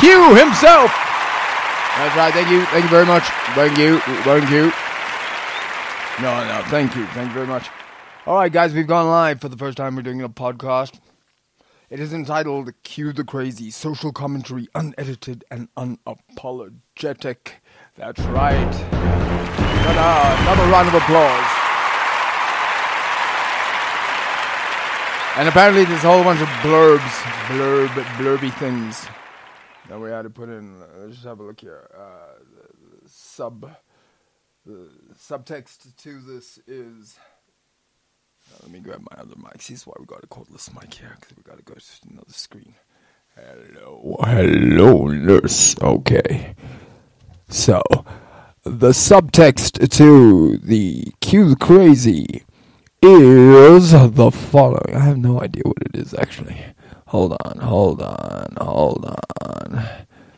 Q himself. That's right. Thank you. Thank you very much. Thank you. Thank you. No, no. Thank you. Thank you very much. All right, guys, we've gone live for the first time. We're doing a podcast. It is entitled Q the Crazy Social Commentary Unedited and Unapologetic. That's right. Ta-da. Another round of applause. And apparently there's a whole bunch of blurbs, blurb, blurby things that we had to put in. Let's just have a look here. Uh, sub, the subtext to this is. Uh, let me grab my other mic. See, this is why we got a cordless mic here, because we got to go to another screen. Hello, hello, nurse. Okay. So, the subtext to the Q Crazy is the following. I have no idea what it is actually. Hold on, hold on, hold on.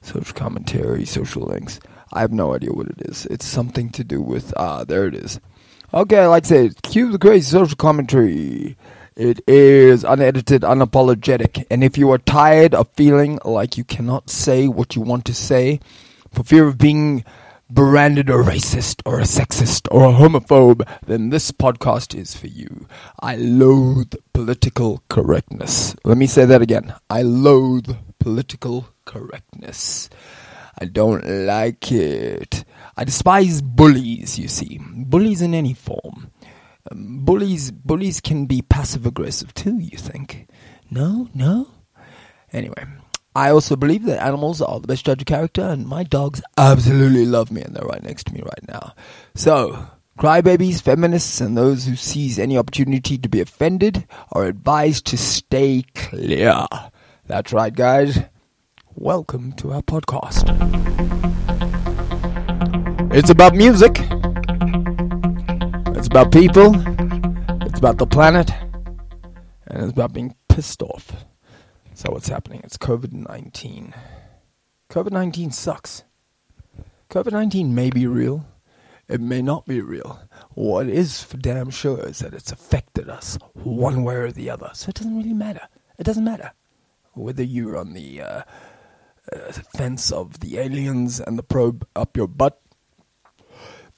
Social commentary, social links. I have no idea what it is. It's something to do with ah, there it is. Okay, like I said, cue the crazy social commentary. It is unedited, unapologetic, and if you are tired of feeling like you cannot say what you want to say, for fear of being branded a racist or a sexist or a homophobe, then this podcast is for you. I loathe political correctness. Let me say that again. I loathe political correctness. I don't like it. I despise bullies, you see. Bullies in any form. Um, bullies bullies can be passive aggressive too, you think? No? No? Anyway, I also believe that animals are the best judge of character, and my dogs absolutely love me, and they're right next to me right now. So, crybabies, feminists, and those who seize any opportunity to be offended are advised to stay clear. That's right, guys. Welcome to our podcast. It's about music. It's about people. It's about the planet. And it's about being pissed off. So what's happening? It's COVID 19. COVID 19 sucks. COVID 19 may be real. It may not be real. What is for damn sure is that it's affected us one way or the other. So it doesn't really matter. It doesn't matter whether you're on the uh, uh, fence of the aliens and the probe up your butt,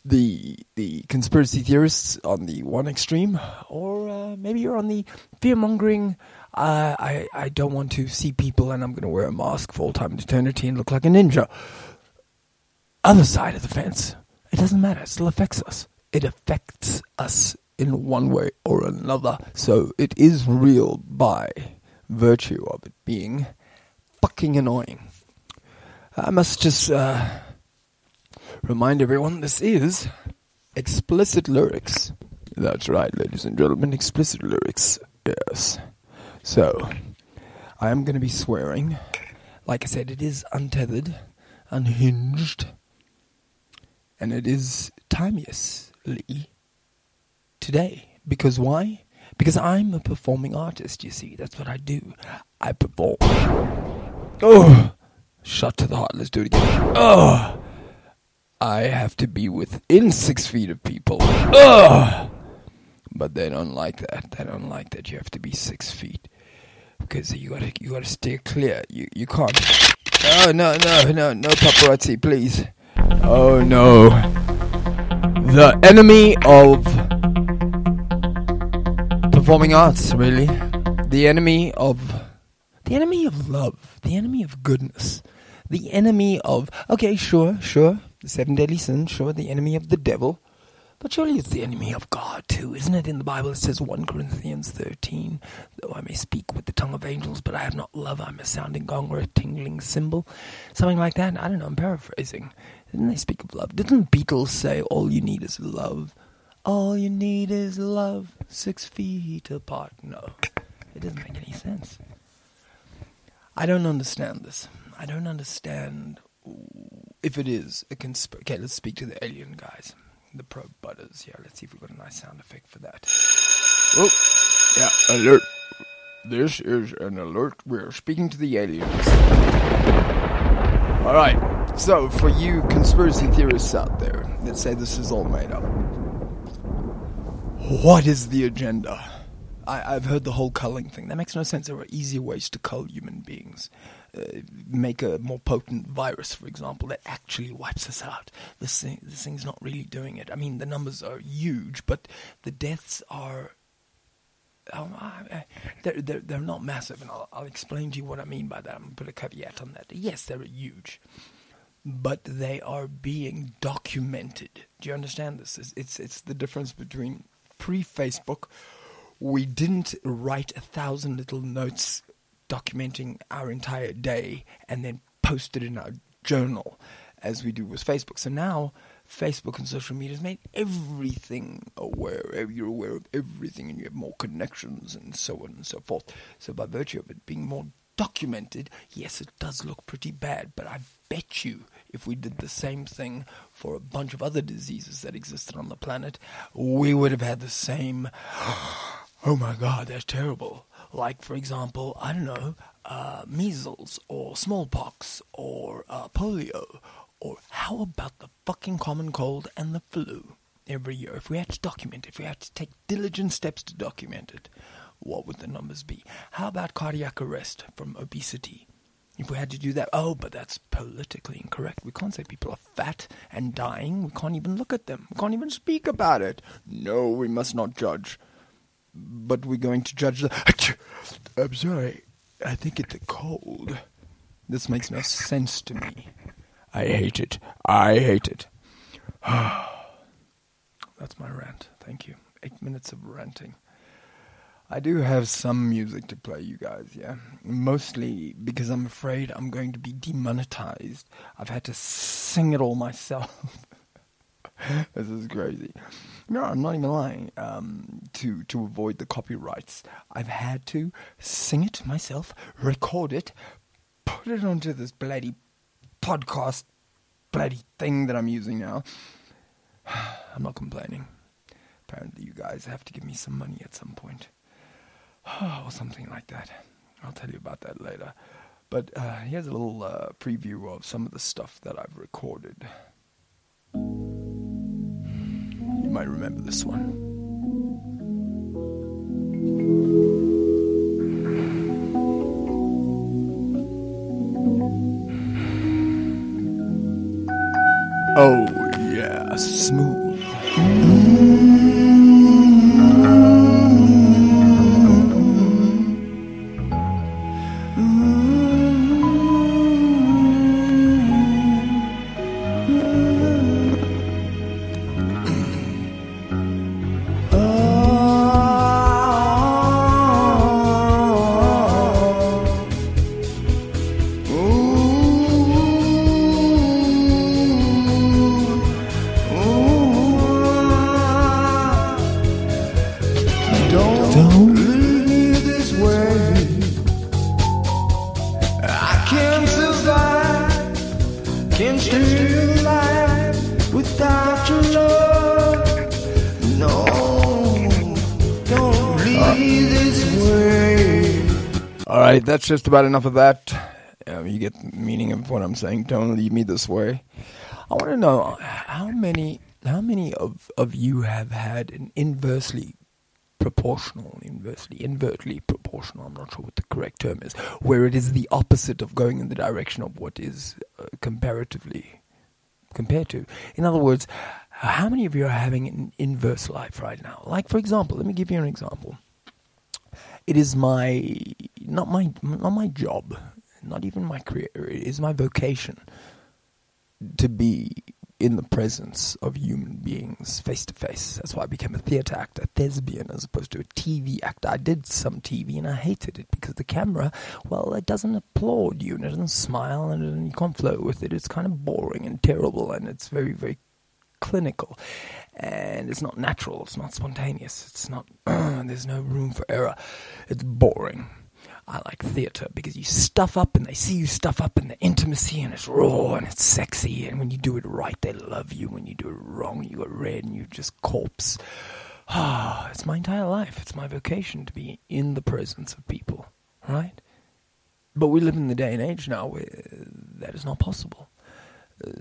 the the conspiracy theorists on the one extreme, or uh, maybe you're on the fear mongering. I I don't want to see people, and I'm going to wear a mask full time to eternity and look like a ninja. Other side of the fence. It doesn't matter. It still affects us. It affects us in one way or another. So it is real by virtue of it being fucking annoying. I must just uh, remind everyone this is explicit lyrics. That's right, ladies and gentlemen, explicit lyrics. Yes. So, I am going to be swearing. Like I said, it is untethered, unhinged, and it is timelessly today. Because why? Because I'm a performing artist, you see. That's what I do. I perform. Oh! Shot to the heart. Let's do it again. Oh! I have to be within six feet of people. Oh! But they don't like that. They don't like that. You have to be six feet because you gotta you gotta stay clear. You you can't. Oh no no no no paparazzi, please. Oh no. the enemy of performing arts, really. The enemy of. The enemy of love. The enemy of goodness. The enemy of. Okay, sure, sure. The seven deadly sins, sure. The enemy of the devil. But surely it's the enemy of God, too, isn't it? In the Bible it says 1 Corinthians 13, though I may speak with the tongue of angels, but I have not love, I'm a sounding gong or a tingling cymbal. Something like that. I don't know, I'm paraphrasing. Didn't they speak of love? Didn't Beatles say all you need is love? All you need is love, six feet apart. No, it doesn't make any sense. I don't understand this. I don't understand if it is a conspiracy. Okay, let's speak to the alien guys, the probe butters. Yeah, let's see if we've got a nice sound effect for that. Oh, yeah, alert. This is an alert. We're speaking to the aliens. All right. So, for you conspiracy theorists out there that say this is all made up, what is the agenda? I, I've heard the whole culling thing. That makes no sense. There are easier ways to cull human beings. Uh, make a more potent virus, for example, that actually wipes us out. This thing, this thing's not really doing it. I mean, the numbers are huge, but the deaths are. Um, I- they're, they're, they're not massive, and I'll, I'll explain to you what I mean by that. I'm going to put a caveat on that. Yes, they're huge, but they are being documented. Do you understand this? It's, it's, it's the difference between pre Facebook, we didn't write a thousand little notes documenting our entire day and then post it in our journal as we do with Facebook. So now Facebook and social media has made everything aware. Eh, you're aware of everything and you have more connections and so on and so forth. So by virtue of it being more documented, yes, it does look pretty bad, but I bet you if we did the same thing for a bunch of other diseases that existed on the planet, we would have had the same. Oh my god, that's terrible. Like, for example, I don't know, uh, measles or smallpox or uh, polio. Or how about the fucking common cold and the flu every year? If we had to document if we had to take diligent steps to document it, what would the numbers be? How about cardiac arrest from obesity? If we had to do that, oh, but that's politically incorrect. We can't say people are fat and dying. We can't even look at them. We can't even speak about it. No, we must not judge. But we're going to judge the. I'm sorry. I think it's cold. This makes no sense to me. I hate it. I hate it. That's my rant. Thank you. Eight minutes of ranting. I do have some music to play, you guys, yeah? Mostly because I'm afraid I'm going to be demonetized. I've had to sing it all myself. this is crazy. No, I'm not even lying. Um, to to avoid the copyrights, I've had to sing it myself, record it, put it onto this bloody podcast, bloody thing that I'm using now. I'm not complaining. Apparently, you guys have to give me some money at some point, or something like that. I'll tell you about that later. But uh, here's a little uh, preview of some of the stuff that I've recorded. Might remember this one. Oh, right, that's just about enough of that. Um, you get the meaning of what I'm saying. Don't leave me this way. I want to know how many how many of of you have had an inversely proportional, inversely, invertly proportional. I'm not sure what the correct term is, where it is the opposite of going in the direction of what is uh, comparatively compared to. In other words, How many of you are having an inverse life right now? Like, for example, let me give you an example. It is my not my not my job, not even my career. It is my vocation to be in the presence of human beings face to face. That's why I became a theatre actor, a thespian, as opposed to a TV actor. I did some TV and I hated it because the camera, well, it doesn't applaud you and it doesn't smile and you can't flow with it. It's kind of boring and terrible and it's very, very clinical. And it's not natural, it's not spontaneous, it's not, there's no room for error. It's boring. I like theatre because you stuff up and they see you stuff up and the intimacy and it's raw and it's sexy. And when you do it right, they love you. When you do it wrong, you go red and you just corpse. Ah, it's my entire life. It's my vocation to be in the presence of people, right? But we live in the day and age now where that is not possible.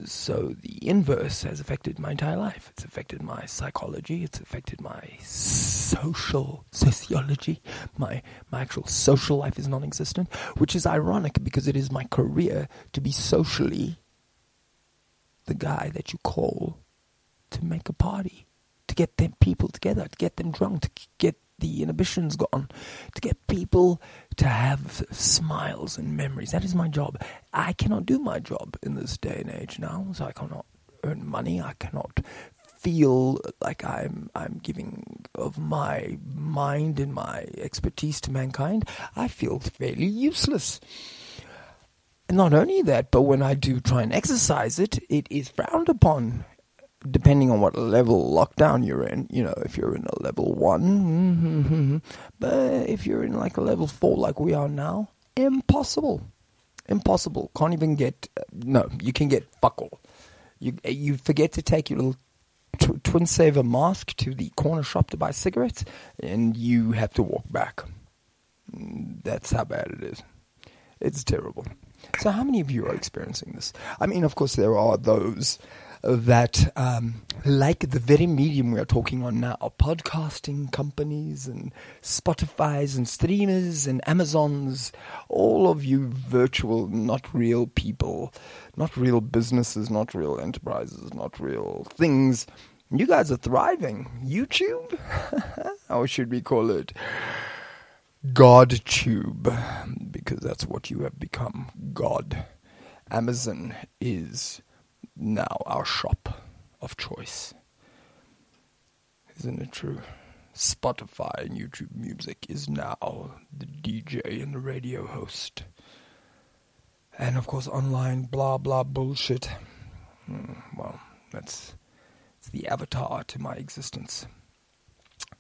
So the inverse has affected my entire life. It's affected my psychology. It's affected my social sociology. My my actual social life is non-existent, which is ironic because it is my career to be socially the guy that you call to make a party, to get them people together, to get them drunk, to get the inhibitions gone, to get people to have smiles and memories. That is my job. I cannot do my job in this day and age now, so I cannot earn money. I cannot feel like I'm I'm giving of my mind and my expertise to mankind. I feel fairly useless. Not only that, but when I do try and exercise it, it is frowned upon depending on what level lockdown you're in, you know, if you're in a level one, but if you're in like a level four, like we are now, impossible, impossible. Can't even get. Uh, no, you can get fuck all. You you forget to take your little tw- twin saver mask to the corner shop to buy cigarettes, and you have to walk back. That's how bad it is. It's terrible. So, how many of you are experiencing this? I mean, of course, there are those that, um, like the very medium we are talking on now, podcasting companies and Spotify's and streamers and Amazons, all of you virtual, not real people, not real businesses, not real enterprises, not real things. You guys are thriving. YouTube? or should we call it GodTube? Because that's what you have become God. Amazon is now our shop of choice. Isn't it true? Spotify and YouTube Music is now the DJ and the radio host. And of course, online blah blah bullshit. Hmm, well, that's it's the avatar to my existence.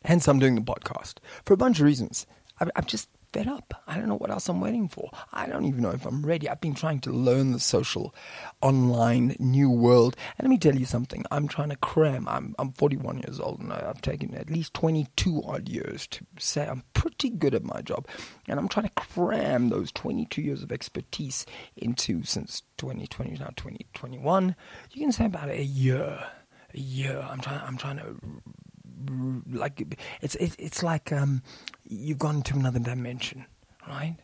Hence, I'm doing the podcast for a bunch of reasons. I've just fed up. I don't know what else I'm waiting for. I don't even know if I'm ready. I've been trying to learn the social, online, new world. And let me tell you something. I'm trying to cram. I'm I'm 41 years old, and I've taken at least 22 odd years to say I'm pretty good at my job, and I'm trying to cram those 22 years of expertise into since 2020 now 2021. You can say about a year. A year. I'm trying. I'm trying to like it's it's it's like um, you've gone to another dimension, right?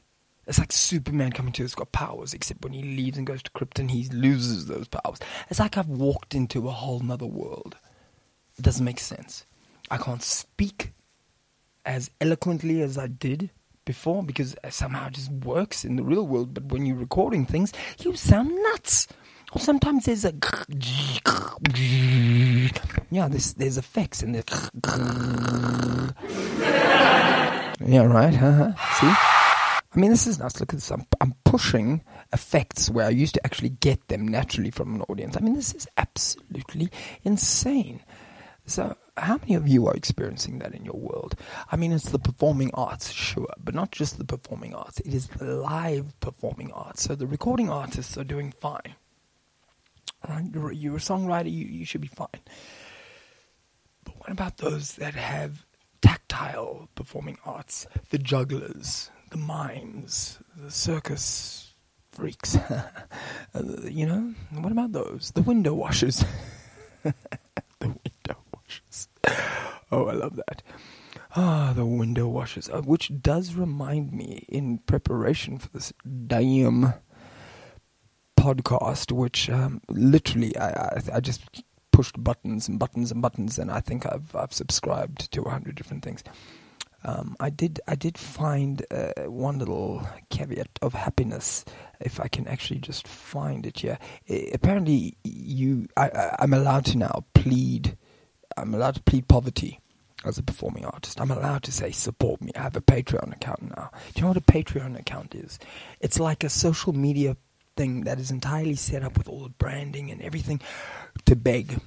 It's like Superman coming to us, got powers, except when he leaves and goes to Krypton, he loses those powers. It's like I've walked into a whole nother world. It doesn't make sense. I can't speak as eloquently as I did before because somehow it just works in the real world. But when you're recording things, you sound nuts. Or sometimes there's a yeah, there's there's effects in the yeah, right. Uh-huh. See, I mean, this is nuts. Look at this. I'm, I'm pushing effects where I used to actually get them naturally from an audience. I mean, this is absolutely insane. So, how many of you are experiencing that in your world? I mean, it's the performing arts, sure, but not just the performing arts. It is the live performing arts. So, the recording artists are doing fine. Right? You're, you're a songwriter, you, you should be fine. But what about those that have tactile performing arts, the jugglers, the mimes, the circus freaks. you know, what about those? The window washers. the window washers. Oh, I love that. Ah, the window washers. Uh, which does remind me, in preparation for this damn podcast, which um, literally I, I, I just pushed buttons and buttons and buttons, and I think I've I've subscribed to a hundred different things. Um, I did I did find uh, one little caveat of happiness, if I can actually just find it here. I, apparently, you I, I'm allowed to now plead. I'm allowed to plead poverty as a performing artist. I'm allowed to say support me. I have a Patreon account now. Do you know what a Patreon account is? It's like a social media thing that is entirely set up with all the branding and everything to beg.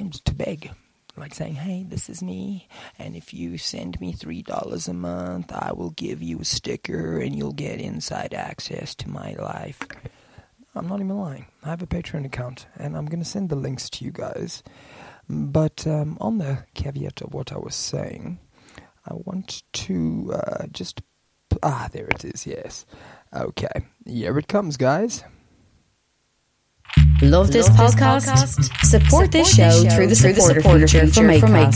It's to beg. Like saying, hey, this is me, and if you send me $3 a month, I will give you a sticker and you'll get inside access to my life. I'm not even lying. I have a Patreon account, and I'm going to send the links to you guys. But um, on the caveat of what I was saying, I want to uh, just. Ah, there it is, yes. Okay. Here it comes, guys. Love this podcast? Support this show through the through the supporter feature from Acast.